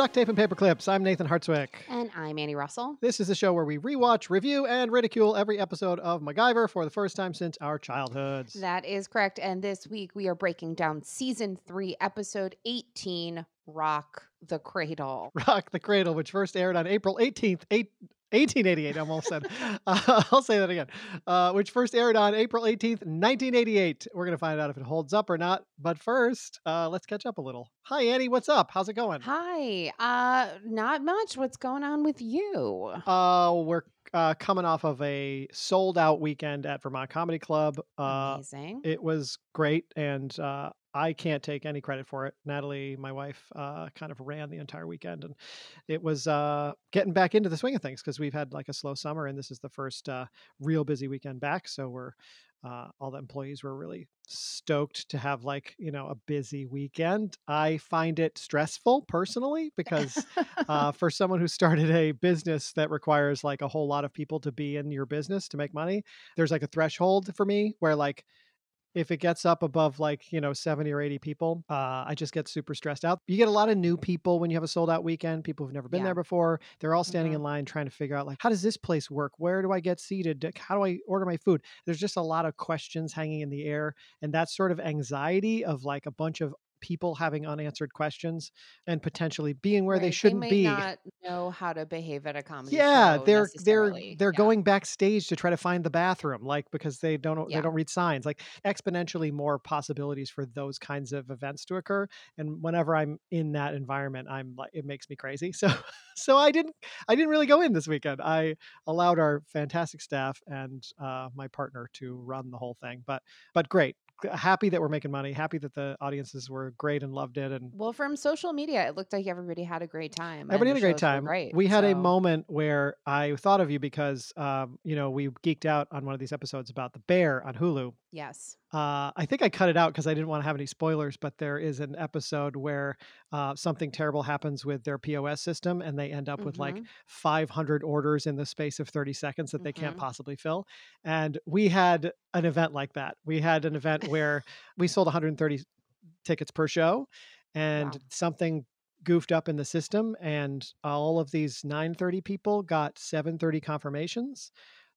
Duct Tape and Paper Clips. I'm Nathan Hartswick. And I'm Annie Russell. This is the show where we rewatch, review, and ridicule every episode of MacGyver for the first time since our childhoods. That is correct. And this week we are breaking down season three, episode 18 Rock the Cradle. Rock the Cradle, which first aired on April 18th, eight, 1888, I almost said. Uh, I'll say that again. Uh, which first aired on April 18th, 1988. We're going to find out if it holds up or not. But first, uh, let's catch up a little. Hi, Annie. What's up? How's it going? Hi. Uh, not much. What's going on with you? Uh, we're uh, coming off of a sold out weekend at Vermont Comedy Club. Uh, Amazing. it was great and uh, i can't take any credit for it. Natalie my wife uh, kind of ran the entire weekend and it was uh, getting back into the swing of things because we've had like a slow summer and this is the first uh, real busy weekend back so we're uh, all the employees were really stoked to have like you know a busy weekend. I find it stressful personally because uh, for someone who started a business that requires like a whole lot of people to be in your business to make money there's like a threshold for me where like if it gets up above like you know 70 or 80 people uh, i just get super stressed out. You get a lot of new people when you have a sold out weekend people who've never been Yeah. there before. They're all standing Mhm. in line trying to figure out like how does this place work? Where do i get seated? How do i order my food? There's just a lot of questions hanging in the air and that sort of anxiety of like a bunch of people having unanswered questions and potentially being where they shouldn't may be not know how to behave at a comedy yeah they're they're they're Yeah. going backstage to try to find the bathroom like because they don't Yeah. they don't read signs like exponentially more possibilities for those kinds of events to occur and whenever i'm in that environment i'm like it makes me crazy so so i didn't i didn't really go in this weekend i allowed our fantastic staff and uh, my partner to run the whole thing but but great happy that we're making money happy that the audiences were great and loved it and Well, from social media, it looked like everybody had a great time. Everybody had a great time. Right. We had a moment where I thought of you because, um, you know, we geeked out on one of these episodes about the bear on Hulu. Yes. Uh, I think I cut it out because I didn't want to have any spoilers, but there is an episode where uh, something terrible happens with their POS system and they end up with like Mhm. 500 orders in the space of 30 seconds that they can't Mhm. possibly fill. And we had an event like that. We had an event where we sold 130 tickets per show and Wow. something goofed up in the system and all of these 930 people got 730 confirmations.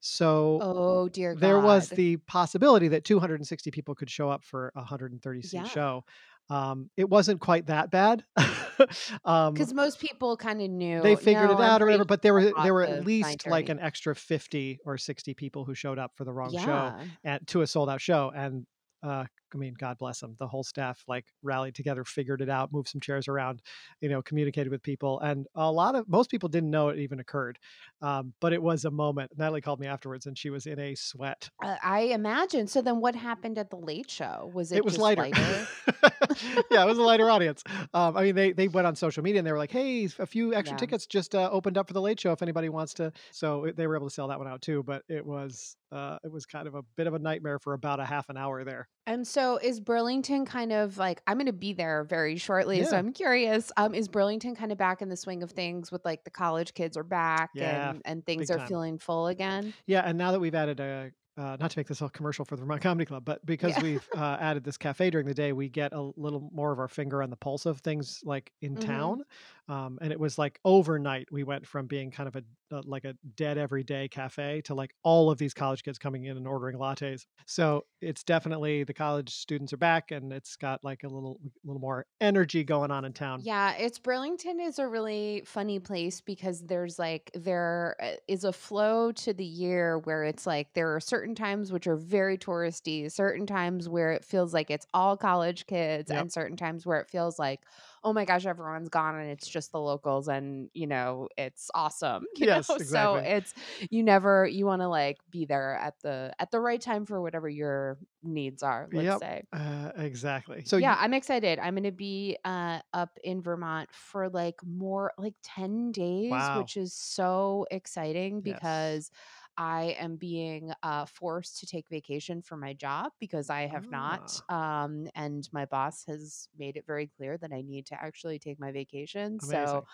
So Oh dear God. there was the possibility that 260 people could show up for a 130 seat Yeah. show. Um, it wasn't quite that bad. um, because most people kind of knew they figured "No, it I'm out or whatever, but there were there were at least like an extra 50 or 60 people who showed up for the wrong show yeah. and to a sold out show and uh I mean, God bless them. The whole staff like rallied together, figured it out, moved some chairs around, you know, communicated with people, and a lot of most people didn't know it even occurred, um, but it was a moment. Natalie called me afterwards, and she was in a sweat. Uh, I imagine. So then, what happened at the late show? Was it, It, was just lighter. lighter? yeah, it was a lighter audience. Um, I mean, they they went on social media and they were like, "Hey, a few extra Yeah. tickets just uh, opened up for the late show if anybody wants to." So they were able to sell that one out too. But it was uh, it was kind of a bit of a nightmare for about a half an hour there. And so is Burlington kind of like I'm going to be there very shortly, so I'm curious. Um, is Burlington kind of back in the swing of things with like the college kids are back Yeah, and and things are time. feeling full again? Yeah, and now that we've added a uh, not to make this a commercial for the Vermont Comedy Club, but because Yeah. we've uh, added this cafe during the day, we get a little more of our finger on the pulse of things like in Mhm. town. Um, and it was like overnight, we went from being kind of a uh, like a dead everyday cafe to like all of these college kids coming in and ordering lattes. So it's definitely the college students are back, and it's got like a little little more energy going on in town. Yeah, it's Burlington is a really funny place because there's like there uh, a flow to the year where it's like there are certain times which are very touristy, certain times where it feels like it's all college kids, Yep. and certain times where it feels like oh my gosh everyone's gone and it's just the locals and you know it's awesome. You Yes, know? exactly. So it's you never you want to like be there at the at the right time for whatever your needs are. Let's Yep. say. Uh, exactly. So yeah, you- I'm excited. I'm going to be uh, up in Vermont for like more like 10 days, Wow. which is so exciting Yes. I am being uh, forced to take vacation for my job because I have not. Ah. Um, and my boss has made it very clear that I need to actually take my vacation. Amazing. So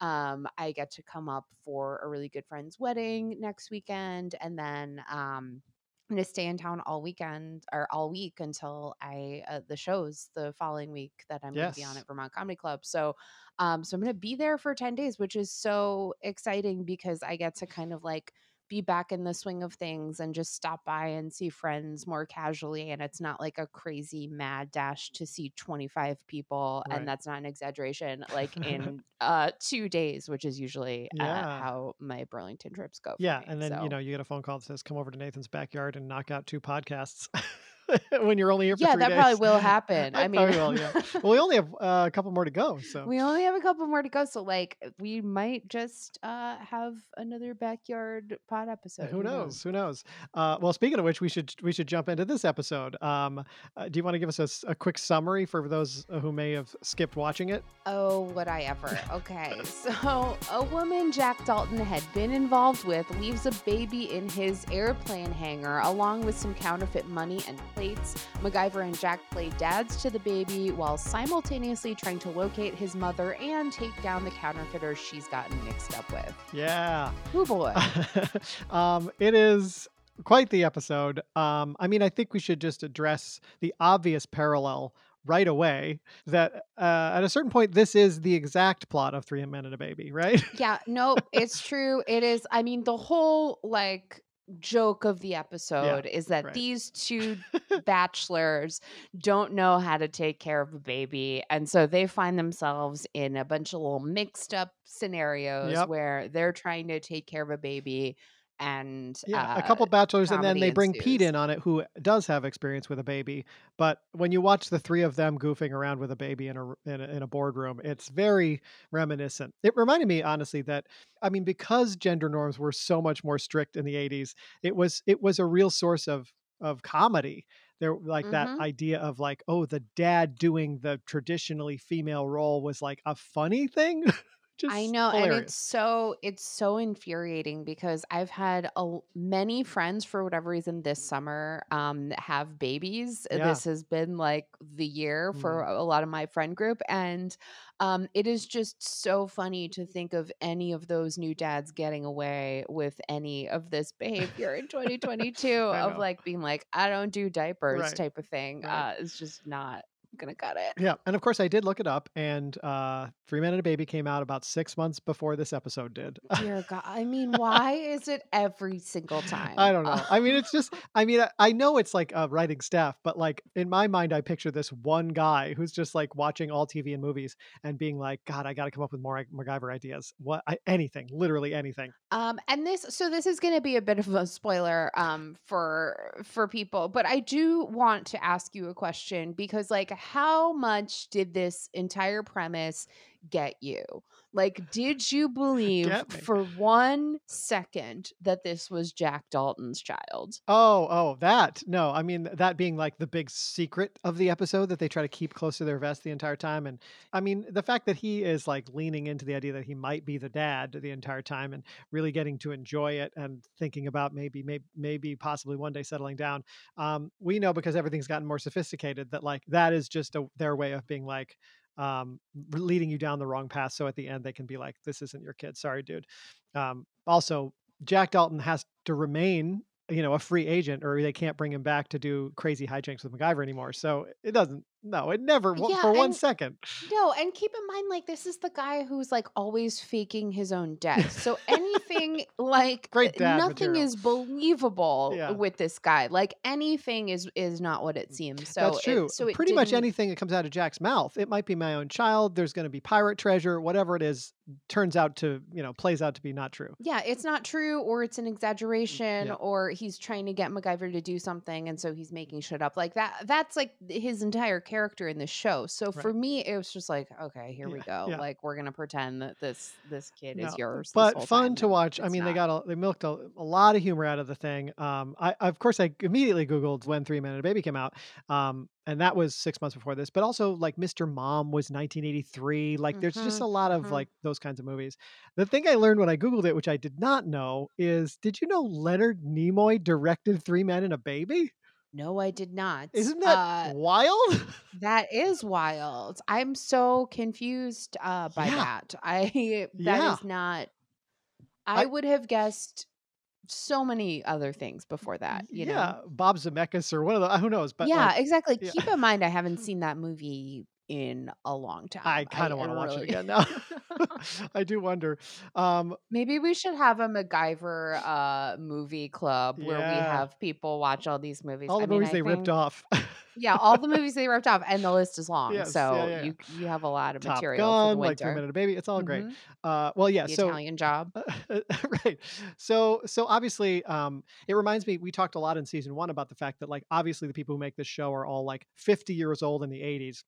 um, I get to come up for a really good friend's wedding next weekend. And then um, I'm gonna stay in town all weekend or all week until I uh, the shows the following week that I'm gonna be on at Vermont Comedy Club. So, um, so I'm gonna be there for ten days, which is so exciting because I get to kind of like be back in the swing of things and just stop by and see friends more casually. And it's not like a crazy mad dash to see 25 people, and that's not an exaggeration. Like in uh two days, which is usually uh, how my Burlington trips go for Yeah, me. and then, you know, you get a phone call that says, "Come over to Nathan's backyard and knock out 2 podcasts," when you're only here for Yeah, 3 that probably will happen. I I mean, will, yeah. Well, we only have, uh, a couple more to go, so we only have a couple more to go, so like we might just uh have another backyard pod episode. who knows? Who knows? Uh, well, speaking of which, we should we should jump into this episode. Um, uh, do you wanna give us a quick summary for those uh, who may have skipped watching it? Oh, would I ever? Okay, so a woman Jack Dalton had been involved with leaves a baby in his airplane hangar along with some counterfeit money and plates. MacGyver and Jack play dads to the baby while simultaneously trying to locate his mother and take down the counterfeiter she's gotten mixed up with. Yeah. Oh boy. um, it is quite the episode. Um, I mean, I think we should just address the obvious parallel right away that uh, at a certain point, this is the exact plot of Three Men and a Baby, right? Yeah, no, it's true. It is. I mean, the whole like joke of the episode is that right. these two bachelors don't know how to take care of a baby. And so they find themselves in a bunch of little mixed up scenarios Yep. where they're trying to take care of a baby and Yeah, a uh, couple bachelors, and then they bring Pete in on it, who does have experience with a baby. But when you watch the three of them goofing around with a baby in a in a, in a boardroom, it's very reminiscent. It reminded me, honestly, that I mean, because gender norms were so much more strict in the '80s, it was it was a real source of of comedy. There, like that Mhm. idea of like, oh, the dad doing the traditionally female role was like a funny thing. Just I know, and it's so it's so infuriating because I've had a, many friends for whatever reason this summer um have babies. Uh, Yeah. This has been like the year for Mhm. a lot of my friend group, and um it is just so funny to think of any of those new dads getting away with any of this behavior in 2022 of know. like being like I don't do diapers Right. type of thing. Right. Uh, it's just not gonna cut it. Yeah, and of course I did look it up, and uh, Three Men and a Baby came out about six months before this episode did. Dear God, I mean, why is it every single time? I don't know. I mean, it's just. I mean, I, I know it's like a writing staff, but like in my mind, I picture this one guy who's just like watching all TV and movies and being like, "God, I got to come up with more MacGyver ideas. What? I, anything, literally anything." um, and this, so this is going to be a bit of a spoiler, um, for for people, but I do want to ask you a question because, like, how much did this entire premise get you? Like, did you believe for one second that this was Jack Dalton's child? Oh, oh, that. No, I mean that being like the big secret of the episode that they try to keep close to their vest the entire time. And I mean, the fact that he is like leaning into the idea that he might be the dad the entire time and really getting to enjoy it and thinking about maybe, maybe, maybe possibly one day settling down. Um, we know because everything's gotten more sophisticated that like that is just a, their way of being like, um, leading you down the wrong path. So at the end, they can be like, this isn't your kid. Sorry, dude. Um, also, Jack Dalton has to remain, you know, a free agent, or they can't bring him back to do crazy hijinks with MacGyver anymore. So it doesn't. No, it never Yeah, for one and second. No, and keep in mind, like, this is the guy who's like always faking his own death. So anything like Great uh, nothing material. is believable Yeah. with this guy. Like anything is is not what it seems. So That's it- true. so it Pretty much anything that comes out of Jack's mouth, it might be my own child. There's going to be pirate treasure, whatever it is, turns out to, you know, plays out to be not true. Yeah, it's not true, or it's an exaggeration, Yeah. or he's trying to get MacGyver to do something, and so he's making shit up. Like that. That's like his entire character in the show. So for me, it was just like, okay, here we go. yeah. Like we're gonna pretend that this this kid is yours. but fun time, to watch. I it's mean, they got a, they milked a, a lot of humor out of the thing. Um, I of course I immediately googled when Three Men and a Baby came out, um, and that was six months before this. But also like Mr. Mom was 1983. Like there's just Mhm, a lot of mhm. like those kinds of movies. The thing I learned when I googled it, which I did not know, is did you know Leonard Nimoy directed Three Men and a Baby? No, I did not. Isn't that Uh, wild? that is wild. I'm so confused uh, by Yeah. that. I that is Yeah. not. I, I- would have guessed so many other things before that, you know? yeah, Bob Zemeckis or one of the who knows, but Yeah, like exactly. yeah. Keep in mind, I haven't seen that movie in a long time. I kind of want to watch it again now. I do wonder. Um, Maybe we should have a MacGyver uh, movie club where we have people watch all these movies. all the mean, movies I they ripped off. yeah, all the movies they ripped off, and the list is long. yes, So yeah, yeah. you you have a lot of Top material for the Gun, like Three winter. Minute Baby. It's all great. hmm Uh, well, yeah. The So Italian Job. right. So so obviously, um, it reminds me. We talked a lot in season one about the fact that like obviously the people who make this show are all like 50 years old in the 80s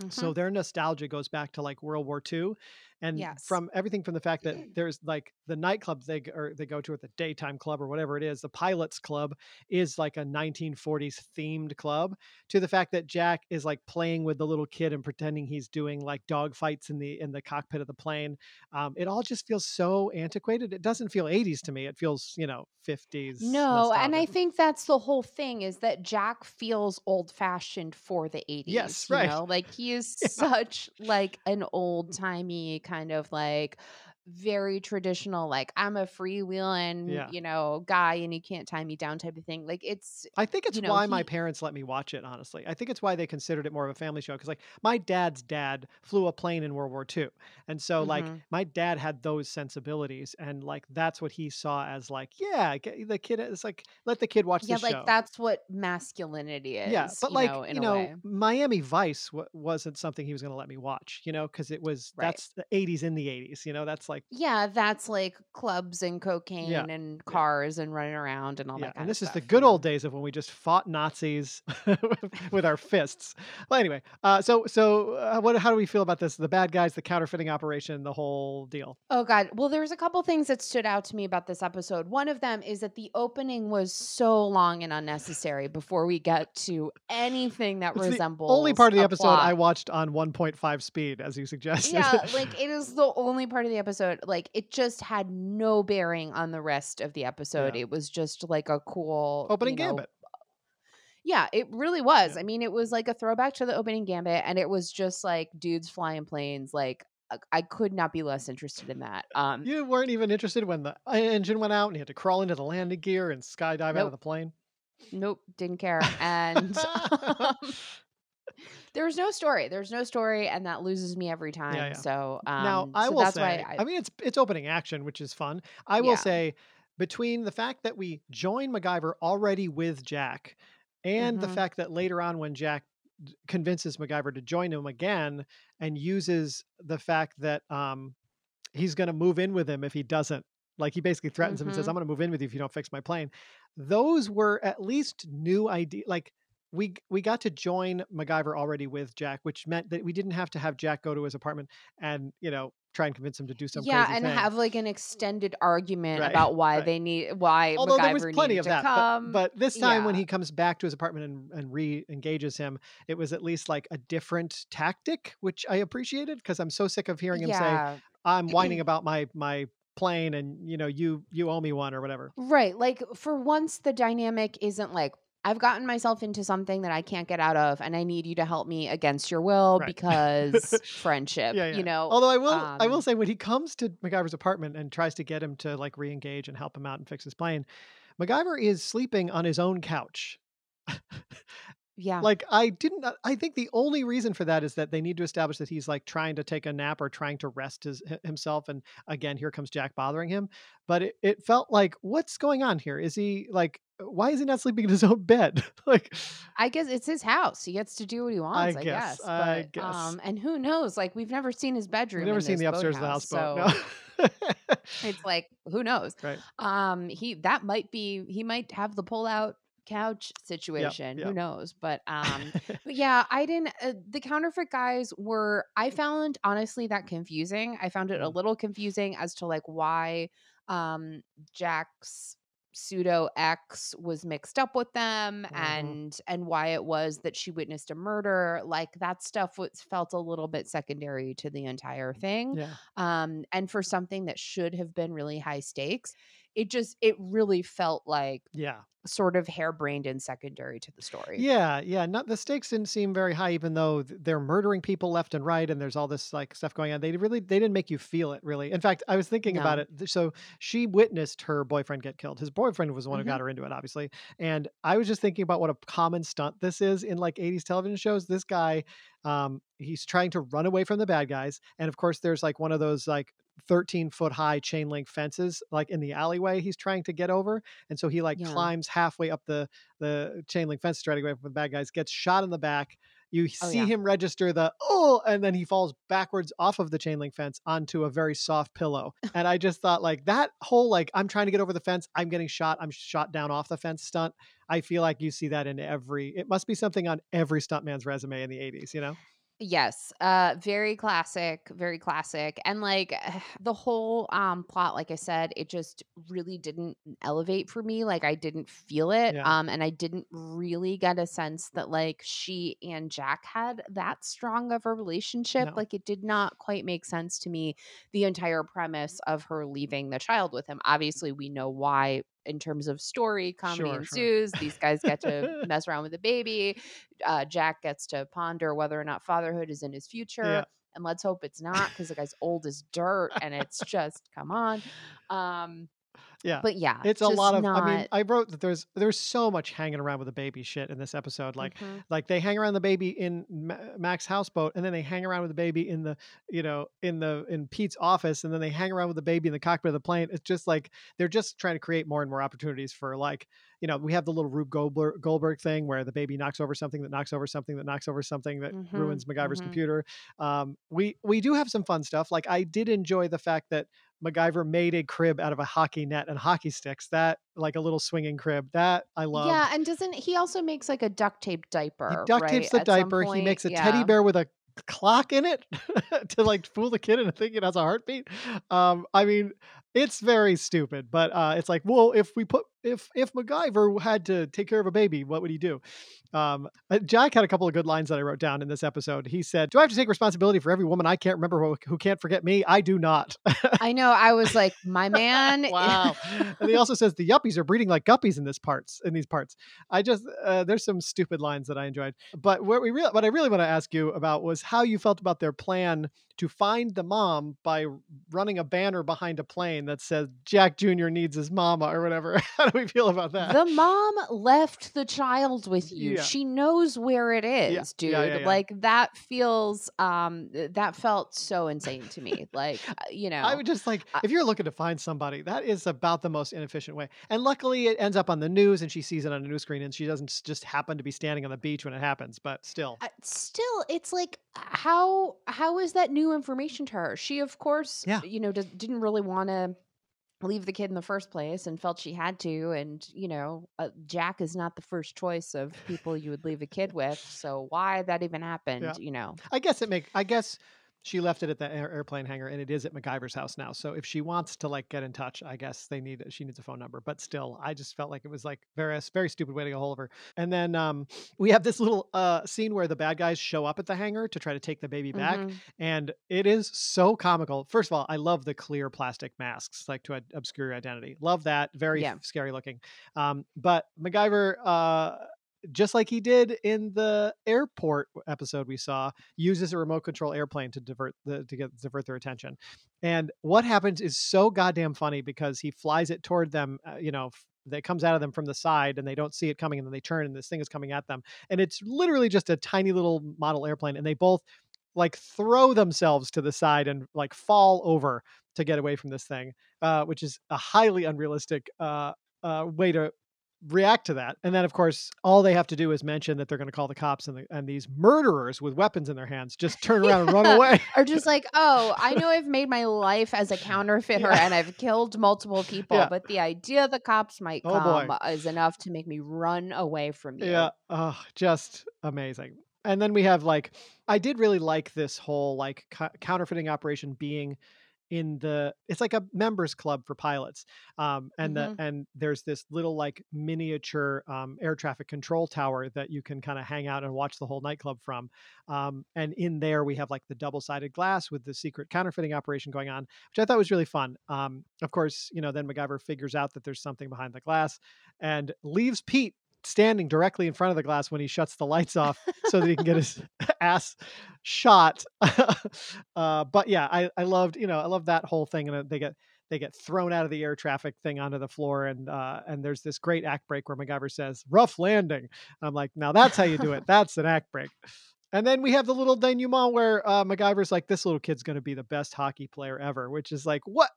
hmm so their nostalgia goes back to like World War II, and Yes. from everything from the fact that there's like the nightclub they or they go to at the daytime club or whatever it is, the Pilots Club is like a 1940s themed club, to the fact that Jack is like playing with the little kid and pretending he's doing like dog fights in the in the cockpit of the plane. Um, it all just feels so antiquated. It doesn't feel 80s to me. It feels you know 50s No, and I think that's the whole thing is that Jack feels old fashioned for the Yes, 80s, you right. know? Like he is Yeah. such like an old timey kind of like very traditional like I'm a freewheeling, Yeah. you know, guy and you can't tie me down type of thing. Like it's I think it's you know, why my parents let me watch it, honestly. I think it's why they considered it more of a family show. Because, like, my dad's dad flew a plane in World War II. And so, like, mhm. my dad had those sensibilities. And, like, that's what he saw as, like, yeah, the kid is like, let the kid watch. Yeah, like show. that's what masculinity is, Yeah. But, like, know, you know. Miami Vice w- wasn't something he was going to let me watch, you know, because it was, Right. that's the 80s in the 80s, you know, that's like, Yeah, that's like clubs and yeah, cocaine and yeah. cars and running around and all Yeah, that and kind of this is the stuff, you good old days of when we just fought Nazis with our fists. Well, anyway, uh, so so uh, what? How do we feel about this? The bad guys, the counterfeiting operation, the whole deal. Oh God. Well, there's a couple things that stood out to me about this episode. One of them is that the opening was so long and unnecessary before we get to anything that It's the only part of the episode I watched on 1.5 speed, as you suggested. Yeah, like it is the only part of the episode. Like it just had no bearing on the rest of the episode. yeah, It was just like a cool, opening you know, gambit. yeah, it really was. Yeah, I mean, it was like a throwback to the opening gambit, and it was just like dudes flying planes. Like I could not be less interested in that. Um, you weren't even interested when the engine went out and you had to crawl into the landing gear and skydive out of the plane. nope, didn't care. And um, there's no story. There's no story, and that loses me every time. yeah. So, Now, um, I so will that's why say, I, I mean, it's it's opening action, which is fun. I will yeah, say, between the fact that we join MacGyver already with Jack, and the mm-hmm, fact that later on, when Jack convinces MacGyver to join him again, and uses the fact that um, he's going to move in with him if he doesn't. Like he basically threatens him and says, mm-hmm. "I'm going to move in with you if you don't fix my plane." Those were at least new idea. Like we we got to join MacGyver already with Jack, which meant that we didn't have to have Jack go to his apartment and you know try and convince him to do some Yeah, and thing. have like an extended argument Right, about why right. they need why Although there was MacGyver plenty of to that, but come. but this time when he comes back to his apartment and, and re-engages him, it was at least like a different tactic, which I appreciated because I'm so sick of hearing him say, "I'm whining about my my plane and you know you you owe me one or whatever." Right. Like for once the dynamic isn't like I've gotten myself into something that I can't get out of and I need you to help me against your will Right. because friendship, yeah, you know. Although I will I will Um say when he comes to MacGyver's apartment and tries to get him to like re-engage and help him out and fix his plane, MacGyver is sleeping on his own couch. yeah. Like I didn't uh, I think the only reason for that is that they need to establish that he's like trying to take a nap or trying to rest his, himself and again here comes Jack bothering him. But it, it felt like what's going on here? Is he like why is he not sleeping in his own bed? like I guess it's his house. He gets to do what he I wants, I guess guess. I guess um and who knows? Like we've never seen his bedroom. we've never seen the upstairs of the houseboat. So No. it's like who knows? right. Um he that might be he might have the pull couch Yep. situation who knows but um but yeah i didn't uh, the counterfeit guys were i found honestly that confusing i found it a Mm, little confusing as to like why um jack's pseudo X was mixed up with them mhm. and and why it was that she witnessed a murder like that stuff was felt a little bit secondary to the entire thing Yeah. um and for something that should have been really high stakes it just it really felt like Yeah. sort of harebrained and secondary to the story. Yeah, yeah. Not the stakes didn't seem very high, even though they're murdering people left and right, and there's all this like stuff going on. They really they didn't make you feel it really. In fact, I was thinking about it. So she witnessed her boyfriend get killed. His boyfriend was the one who Mhm. got her into it, obviously. And I was just thinking about what a common stunt this is in like 80s television shows. This guy, um, he's trying to run away from the bad guys, and of course, there's like one of those like 13 foot high chain link fences like in the alleyway he's trying to get over and so he like Yeah. climbs halfway up the the chain link fence to try to get away from the bad guys, gets shot in the back. You Oh see yeah. him register the oh, and then he falls backwards off of the chain link fence onto a very soft pillow. And I just thought like that whole like I'm trying to get over the fence, I'm getting shot, I'm shot down off the fence stunt. I feel like you see that in every. It must be something on every stuntman's resume in the '80s, you know? Yes, uh very classic, very classic. And like the whole um plot like I said, it just really didn't elevate for me. Like I didn't feel it Yeah. um and I didn't really get a sense that like she and Jack had that strong of a relationship. No. Like it did not quite make sense to me the entire premise of her leaving the child with him. Obviously, we know why in terms of story, comedy Sure, sure. ensues. These guys get to mess around with the baby uh, Jack gets to ponder whether or not fatherhood is in his future. Yeah. And let's hope it's not because the guy's old as dirt and it's just, come on. Um, Yeah. but yeah, It's a lot of. not. I mean, I wrote that there's there's so much hanging around with the baby shit in this episode. Like Mhm. like they hang around the baby in Ma- Mac's houseboat, and then they hang around with the baby in the you know in the in Pete's office, and then they hang around with the baby in the cockpit of the plane. It's just like they're just trying to create more and more opportunities for like you know we have the little Rube Goldberg, Goldberg thing where the baby knocks over something that knocks over something that knocks over something that Mhm, ruins MacGyver's mhm. computer. Um, we we do have some fun stuff. Like I did enjoy the fact that MacGyver made a crib out of a hockey net and hockey sticks. That like a little swinging crib. That I love. yeah. And doesn't he also makes like a duct tape diaper? He duct right, tapes the diaper. He makes a point? teddy bear with a clock in it to like fool the kid into thinking it has a heartbeat. Um, I mean, it's very stupid, but uh, it's like, well, if we put if if MacGyver had to take care of a baby, what would he do? Um, uh, Jack had a couple of good lines that I wrote down in this episode. He said, "Do I have to take responsibility for every woman I can't remember who, who can't forget me? I do not." I know. I was like, my man. wow. and he also says the yuppies are breeding like guppies in this parts in these parts. I just uh, there's some stupid lines that I enjoyed. But what we really what I really want to ask you about was how you felt about their plan to find the mom by running a banner behind a plane that says Jack Jr. needs his mama or whatever. how do we feel about that? the mom left the child with you. Yeah. She knows where it is, dude. Yeah, yeah, yeah. Like that feels um that felt so insane to me. Like uh, you know. I would just like if you're looking to find somebody, that is about the most inefficient way. And luckily, it ends up on the news, and she sees it on a news screen, and she doesn't just happen to be standing on the beach when it happens. But still, uh, still it's like how how is that new information to her she of course Yeah. you know does, didn't really want to leave the kid in the first place and felt she had to and you know uh, jack is not the first choice of people you would leave a kid with so why that even happened you know I guess it make. I guess she left it at the air, airplane hangar, and it is at MacGyver's house now. So if she wants to like get in touch, I guess they need. She needs a phone number. But still, I just felt like it was like very very stupid way to get a hold of her. And then um, we have this little uh, scene where the bad guys show up at the hangar to try to take the baby back, Mhm. and it is so comical. First of all, I love the clear plastic masks, like to ad- obscure your identity. Love that. Very Yeah. scary looking. Um, but MacGyver, uh, just like he did in the airport episode we saw, uses a remote control airplane to divert the to get divert their attention. And what happens is so goddamn funny because he flies it toward them. Uh, you know. That comes out of them from the side and they don't see it coming and then they turn and this thing is coming at them and it's literally just a tiny little model airplane and they both like throw themselves to the side and like fall over to get away from this thing, uh, which is a highly unrealistic uh, uh, way to react to that. And then, of course, all they have to do is mention that they're going to call the cops, and, the, and these murderers with weapons in their hands just turn around and run away. or just like oh i know i've made my life as a counterfeiter Yeah. and i've killed multiple people Yeah. but the idea the cops might Oh, boy. come is enough to make me run away from you Yeah, oh, just amazing. And then we have like, I did really like this whole like cou- counterfeiting operation being in the it's like a members club for pilots um and Mhm. the and there's this little like miniature um air traffic control tower that you can kind of hang out and watch the whole nightclub from um and in there we have like the double sided glass with the secret counterfeiting operation going on which i thought was really fun um of course you know then macgyver figures out that there's something behind the glass and leaves pete standing directly in front of the glass when he shuts the lights off so that he can get his ass shot. uh, but yeah, I, I loved, you know, I love that whole thing. And uh, they get they get thrown out of the air traffic thing onto the floor, and uh, and there's this great act break where MacGyver says "rough landing." I'm like, now that's how you do it. That's an act break. And then we have the little denouement where uh, MacGyver's like, "This little kid's going to be the best hockey player ever," which is like, what?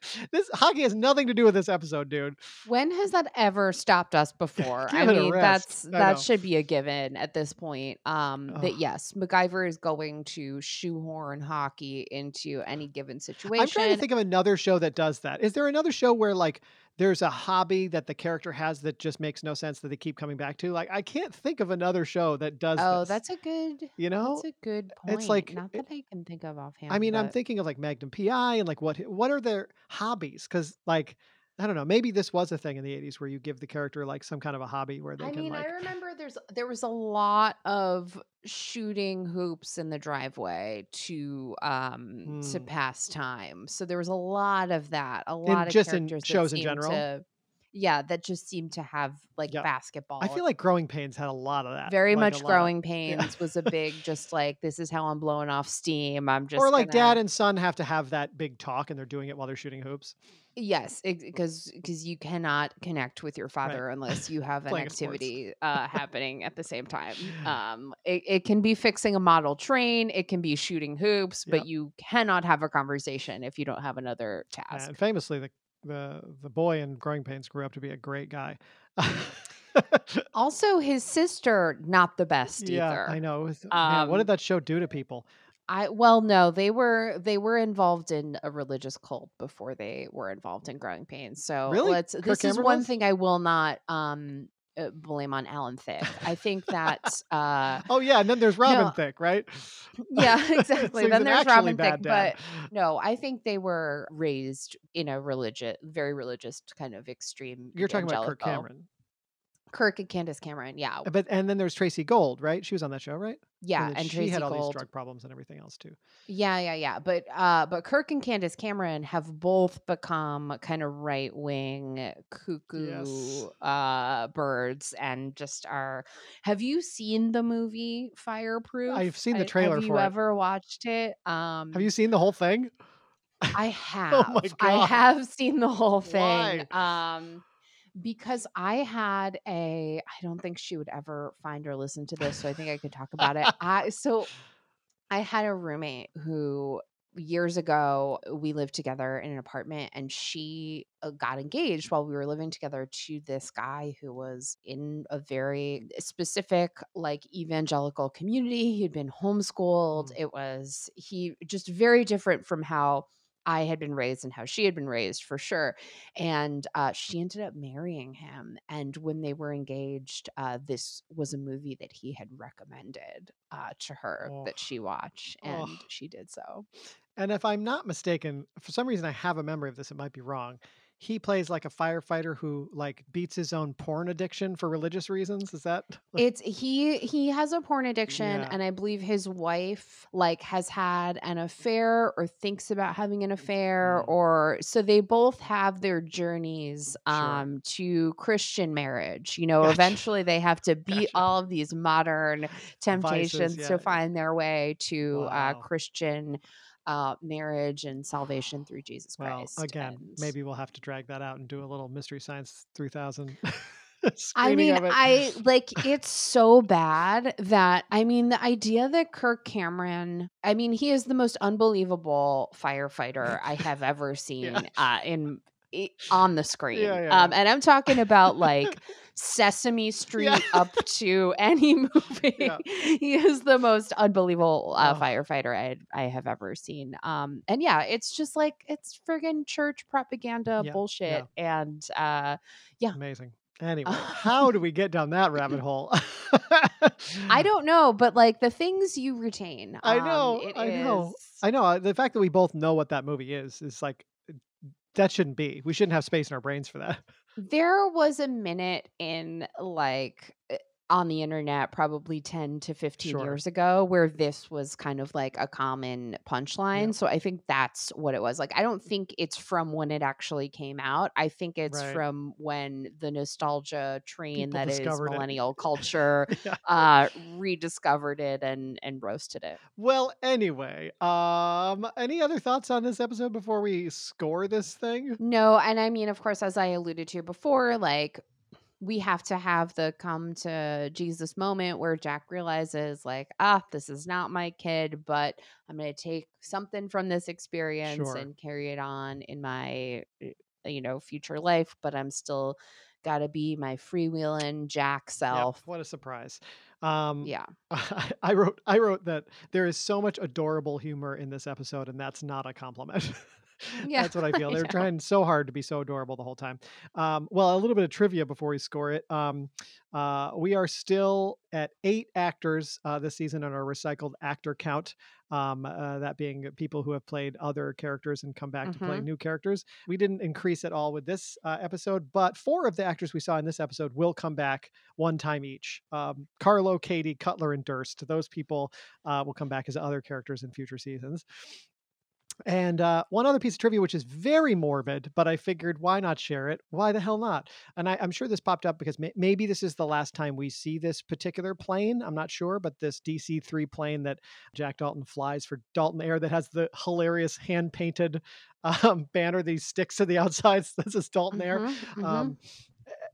this hockey has nothing to do with this episode, dude. When has that ever stopped us before? I mean, that's I that know. should be a given at this point. Um, that yes, MacGyver is going to shoehorn hockey into any given situation. I'm trying to think of another show that does that. Is there another show where like there's a hobby that the character has that just makes no sense that they keep coming back to? Like I can't think of another show that does oh, this. that's a good. you know, That's a good point. it's like- not that I can think of offhand. I mean, I'm thinking of like Magnum PI and like what what are their hobbies? Because like I don't know, maybe this was a thing in the '80s where you give the character like some kind of a hobby where they I can mean, like I remember there's there was a lot of shooting hoops in the driveway to um to Hmm. pass time. So there was a lot of that. A lot of just in shows in general? To, yeah, that just seemed to have like Yeah. basketball. I feel like Growing Pains had a lot of that. very like, much growing pains was a big just like this is how I'm blowing off steam. I'm just or like gonna- dad and son have to have that big talk and they're doing it while they're shooting hoops. Yes, because because you cannot connect with your father unless you have an activity uh, happening at the same time. Um, it, it can be fixing a model train, it can be shooting hoops, Yep. but you cannot have a conversation if you don't have another task. And famously, the the the boy in Growing Pains grew up to be a great guy. Also, his sister not the best yeah, either. I know. Was- man, what Um, did that show do to people? I well, no, they were they were involved in a religious cult before they were involved in growing pains. So Really? let's. Kirk this is Cameron one was? thing I will not um uh, blame on Alan Thicke. I think that uh Oh yeah, and then there's Robin no. Thicke, right? Yeah, exactly. he's Then there's Robin bad Thicke, but no, I think they were raised in a religious, very religious kind of extreme. You're talking about Kirk Cameron, Kirk and Candace Cameron, yeah, but and then there's Tracey Gold, right? She was on that show, right? yeah, then and she Tracy had all these drug problems and everything else too. yeah, yeah, yeah. But uh, but Kirk and Candace Cameron have both become kind of right wing cuckoo uh birds, and just are. Have you seen the movie Fireproof? I've seen the I- trailer Have you for it. ever watched it? Um, Have you seen the whole thing? I have. Oh my I have seen the whole thing. Why? Um because I had a I don't think she would ever find or listen to this, so I think I could talk about it. I so I had a roommate who years ago we lived together in an apartment and she uh, got engaged while we were living together to this guy who was in a very specific like evangelical community he'd been homeschooled Mm. it was he just very different from how I had been raised and how she had been raised for sure. And uh, she ended up marrying him. And when they were engaged, uh, this was a movie that he had recommended uh, to her Oh. that she watch, and Oh. she did so. And if I'm not mistaken, for some reason I have a memory of this. It might be wrong. He plays like a firefighter who like beats his own porn addiction for religious reasons. Is that? It's he he has a porn addiction Yeah. and I believe his wife like has had an affair or thinks about having an affair Mm. or so they both have their journeys Sure. um to Christian marriage. You know, Gotcha. eventually they have to beat Gotcha. all of these modern temptations yeah. to find their way to uh Christian uh marriage and salvation through Jesus Well, Christ. again, and- maybe we'll have to drag that out and do a little Mystery Science 3000 I mean. I like it's so bad that I mean the idea that Kirk Cameron, I mean, he is the most unbelievable firefighter I have ever seen uh, in on the screen. Yeah, yeah, um, and I'm talking about like Sesame Street Yeah. up to any movie. He is the most unbelievable uh, Oh. firefighter I I have ever seen. Um, and yeah, it's just like it's friggin' church propaganda bullshit, and uh, yeah. Amazing. Anyway, how do we get down that rabbit hole? I don't know, but like the things you retain. I um, know, it I know. I know uh, the fact that we both know what that movie is is like that shouldn't be. We shouldn't have space in our brains for that. There was a minute in like uh, on the internet probably 10 to 15 Sure. years ago where this was kind of like a common punchline. Yeah. So I think that's what it was. Like I don't think it's from when it actually came out. I think it's Right. from when the nostalgia train People that is discovered it. millennial culture yeah. uh rediscovered it and and roasted it. Well, anyway, um, any other thoughts on this episode before we score this thing? No, and I mean, of course, as I alluded to before, like we have to have the come to Jesus moment where Jack realizes, like, ah, this is not my kid, but I'm going to take something from this experience Sure. and carry it on in my, uh, you know, future life. But I'm still got to be my freewheeling Jack self. what a surprise. Um, Yeah. I, I wrote I wrote that there is so much adorable humor in this episode, and that's not a compliment. Yeah, that's what I feel. They're know. trying so hard to be so adorable the whole time. Um, well, a little bit of trivia before we score it. Um, uh, we are still at eight actors uh, this season on our recycled actor count. Um, uh, that being people who have played other characters and come back to play Mhm. new characters. We didn't increase at all with this uh, episode, but four of the actors we saw in this episode will come back one time each. Um, Carlo, Katie, Cutler, and Durst. Those people uh, will come back as other characters in future seasons. And uh, one other piece of trivia, which is very morbid, but I figured why not share it? Why the hell not? And I, I'm sure this popped up because may, maybe this is the last time we see this particular plane. I'm not sure, but this DC 3 plane that Jack Dalton flies for Dalton Air that has the hilarious hand painted um, banner these sticks to the outside. This is Dalton Air. Mhm, mhm. Um,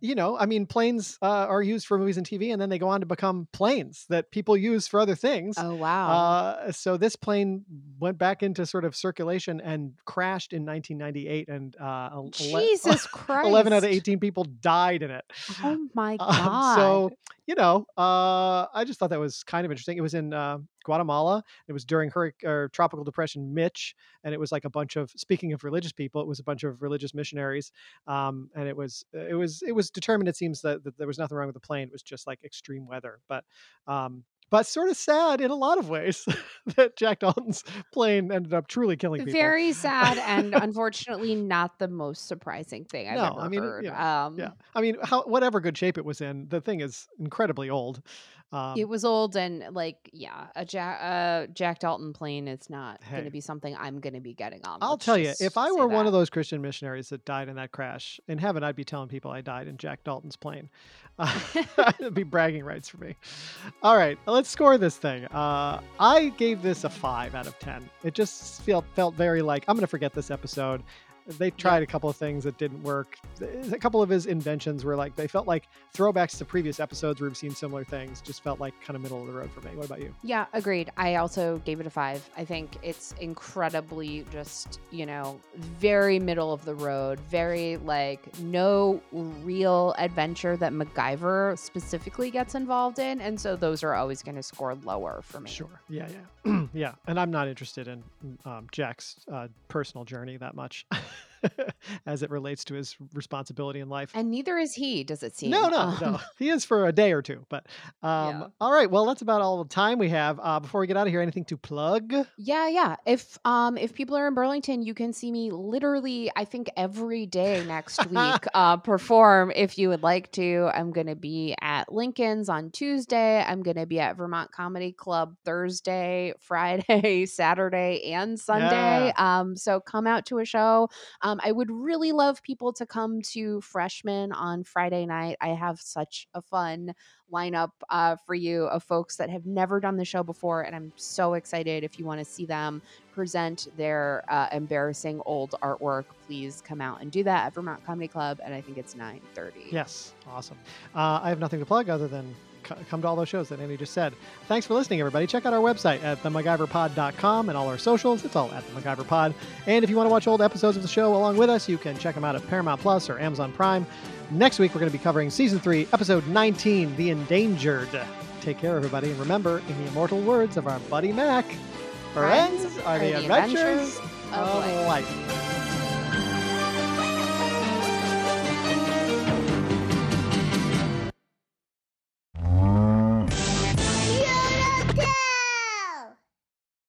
you know, I mean, planes uh, are used for movies and TV, and then they go on to become planes that people use for other things. oh, wow. Uh, so this plane went back into sort of circulation and crashed in 1998, and uh, Jesus Christ. 11 out of 18 people died in it. Oh, my Um, God. so you know, uh, I just thought that was kind of interesting. It was in uh, Guatemala. It was during hurric- or tropical depression Mitch, and it was like a bunch of. Speaking of religious people, it was a bunch of religious missionaries, um, and it was it was it was determined. It seems that, that there was nothing wrong with the plane. It was just like extreme weather, but. Um, but sort of sad in a lot of ways that Jack Dalton's plane ended up truly killing people. Very sad and unfortunately not the most surprising thing I've No, ever I mean, heard. know, um, yeah, I mean, how whatever good shape it was in, the thing is incredibly old. Um, It was old and like yeah, a Jack uh, Jack Dalton plane is not going to be something I'm going to be getting on. I'll let's tell you, if I were one of those Christian missionaries that died in that crash in heaven, I'd be telling people I died in Jack Dalton's plane. Uh, it'd be bragging rights for me. All right, let's score this thing. Uh, I gave this a five out of ten. It just felt felt very like I'm gonna forget this episode. They tried a couple of things that didn't work. A couple of his inventions were like they felt like throwbacks to previous episodes where we've seen similar things. Just felt like kind of middle of the road for me. What about you? Yeah, agreed. I also gave it a five. I think it's incredibly just, you know, very middle of the road, very like no real adventure that MacGyver specifically gets involved in. And so those are always going to score lower for me. Sure. Yeah, yeah, yeah. And I'm not interested in um, Jack's uh, personal journey that much, as it relates to his responsibility in life. And neither is he, does it seem? No, no, Um, no. He is for a day or two, but um, Yeah. all right. Well, that's about all the time we have. Uh, before we get out of here, anything to plug? Yeah, yeah. If um if people are in Burlington, you can see me literally I think every day next week uh perform if you would like to. I'm going to be at Lincoln's on Tuesday. I'm going to be at Vermont Comedy Club Thursday, Friday, Saturday and Sunday. Um so come out to a show. Um I would really love people to come to Freshman on Friday night. I have such a fun lineup uh, for you of folks that have never done the show before, and I'm so excited. If you want to see them present their uh, embarrassing old artwork, please come out and do that at Vermont Comedy Club, and I think it's 9:30. Yes, awesome. Uh, I have nothing to plug other than come to all those shows that Andy just said. Thanks for listening, everybody. Check out our website at themacgyverpod.com and all our socials. It's all at the MacGyver Pod. And if you want to watch old episodes of the show along with us, you can check them out at Paramount Plus or Amazon Prime. Next week, we're going to be covering season three, episode 19, The Endangered. Take care, everybody, and remember, in the immortal words of our buddy Mac, friends are the adventures of life.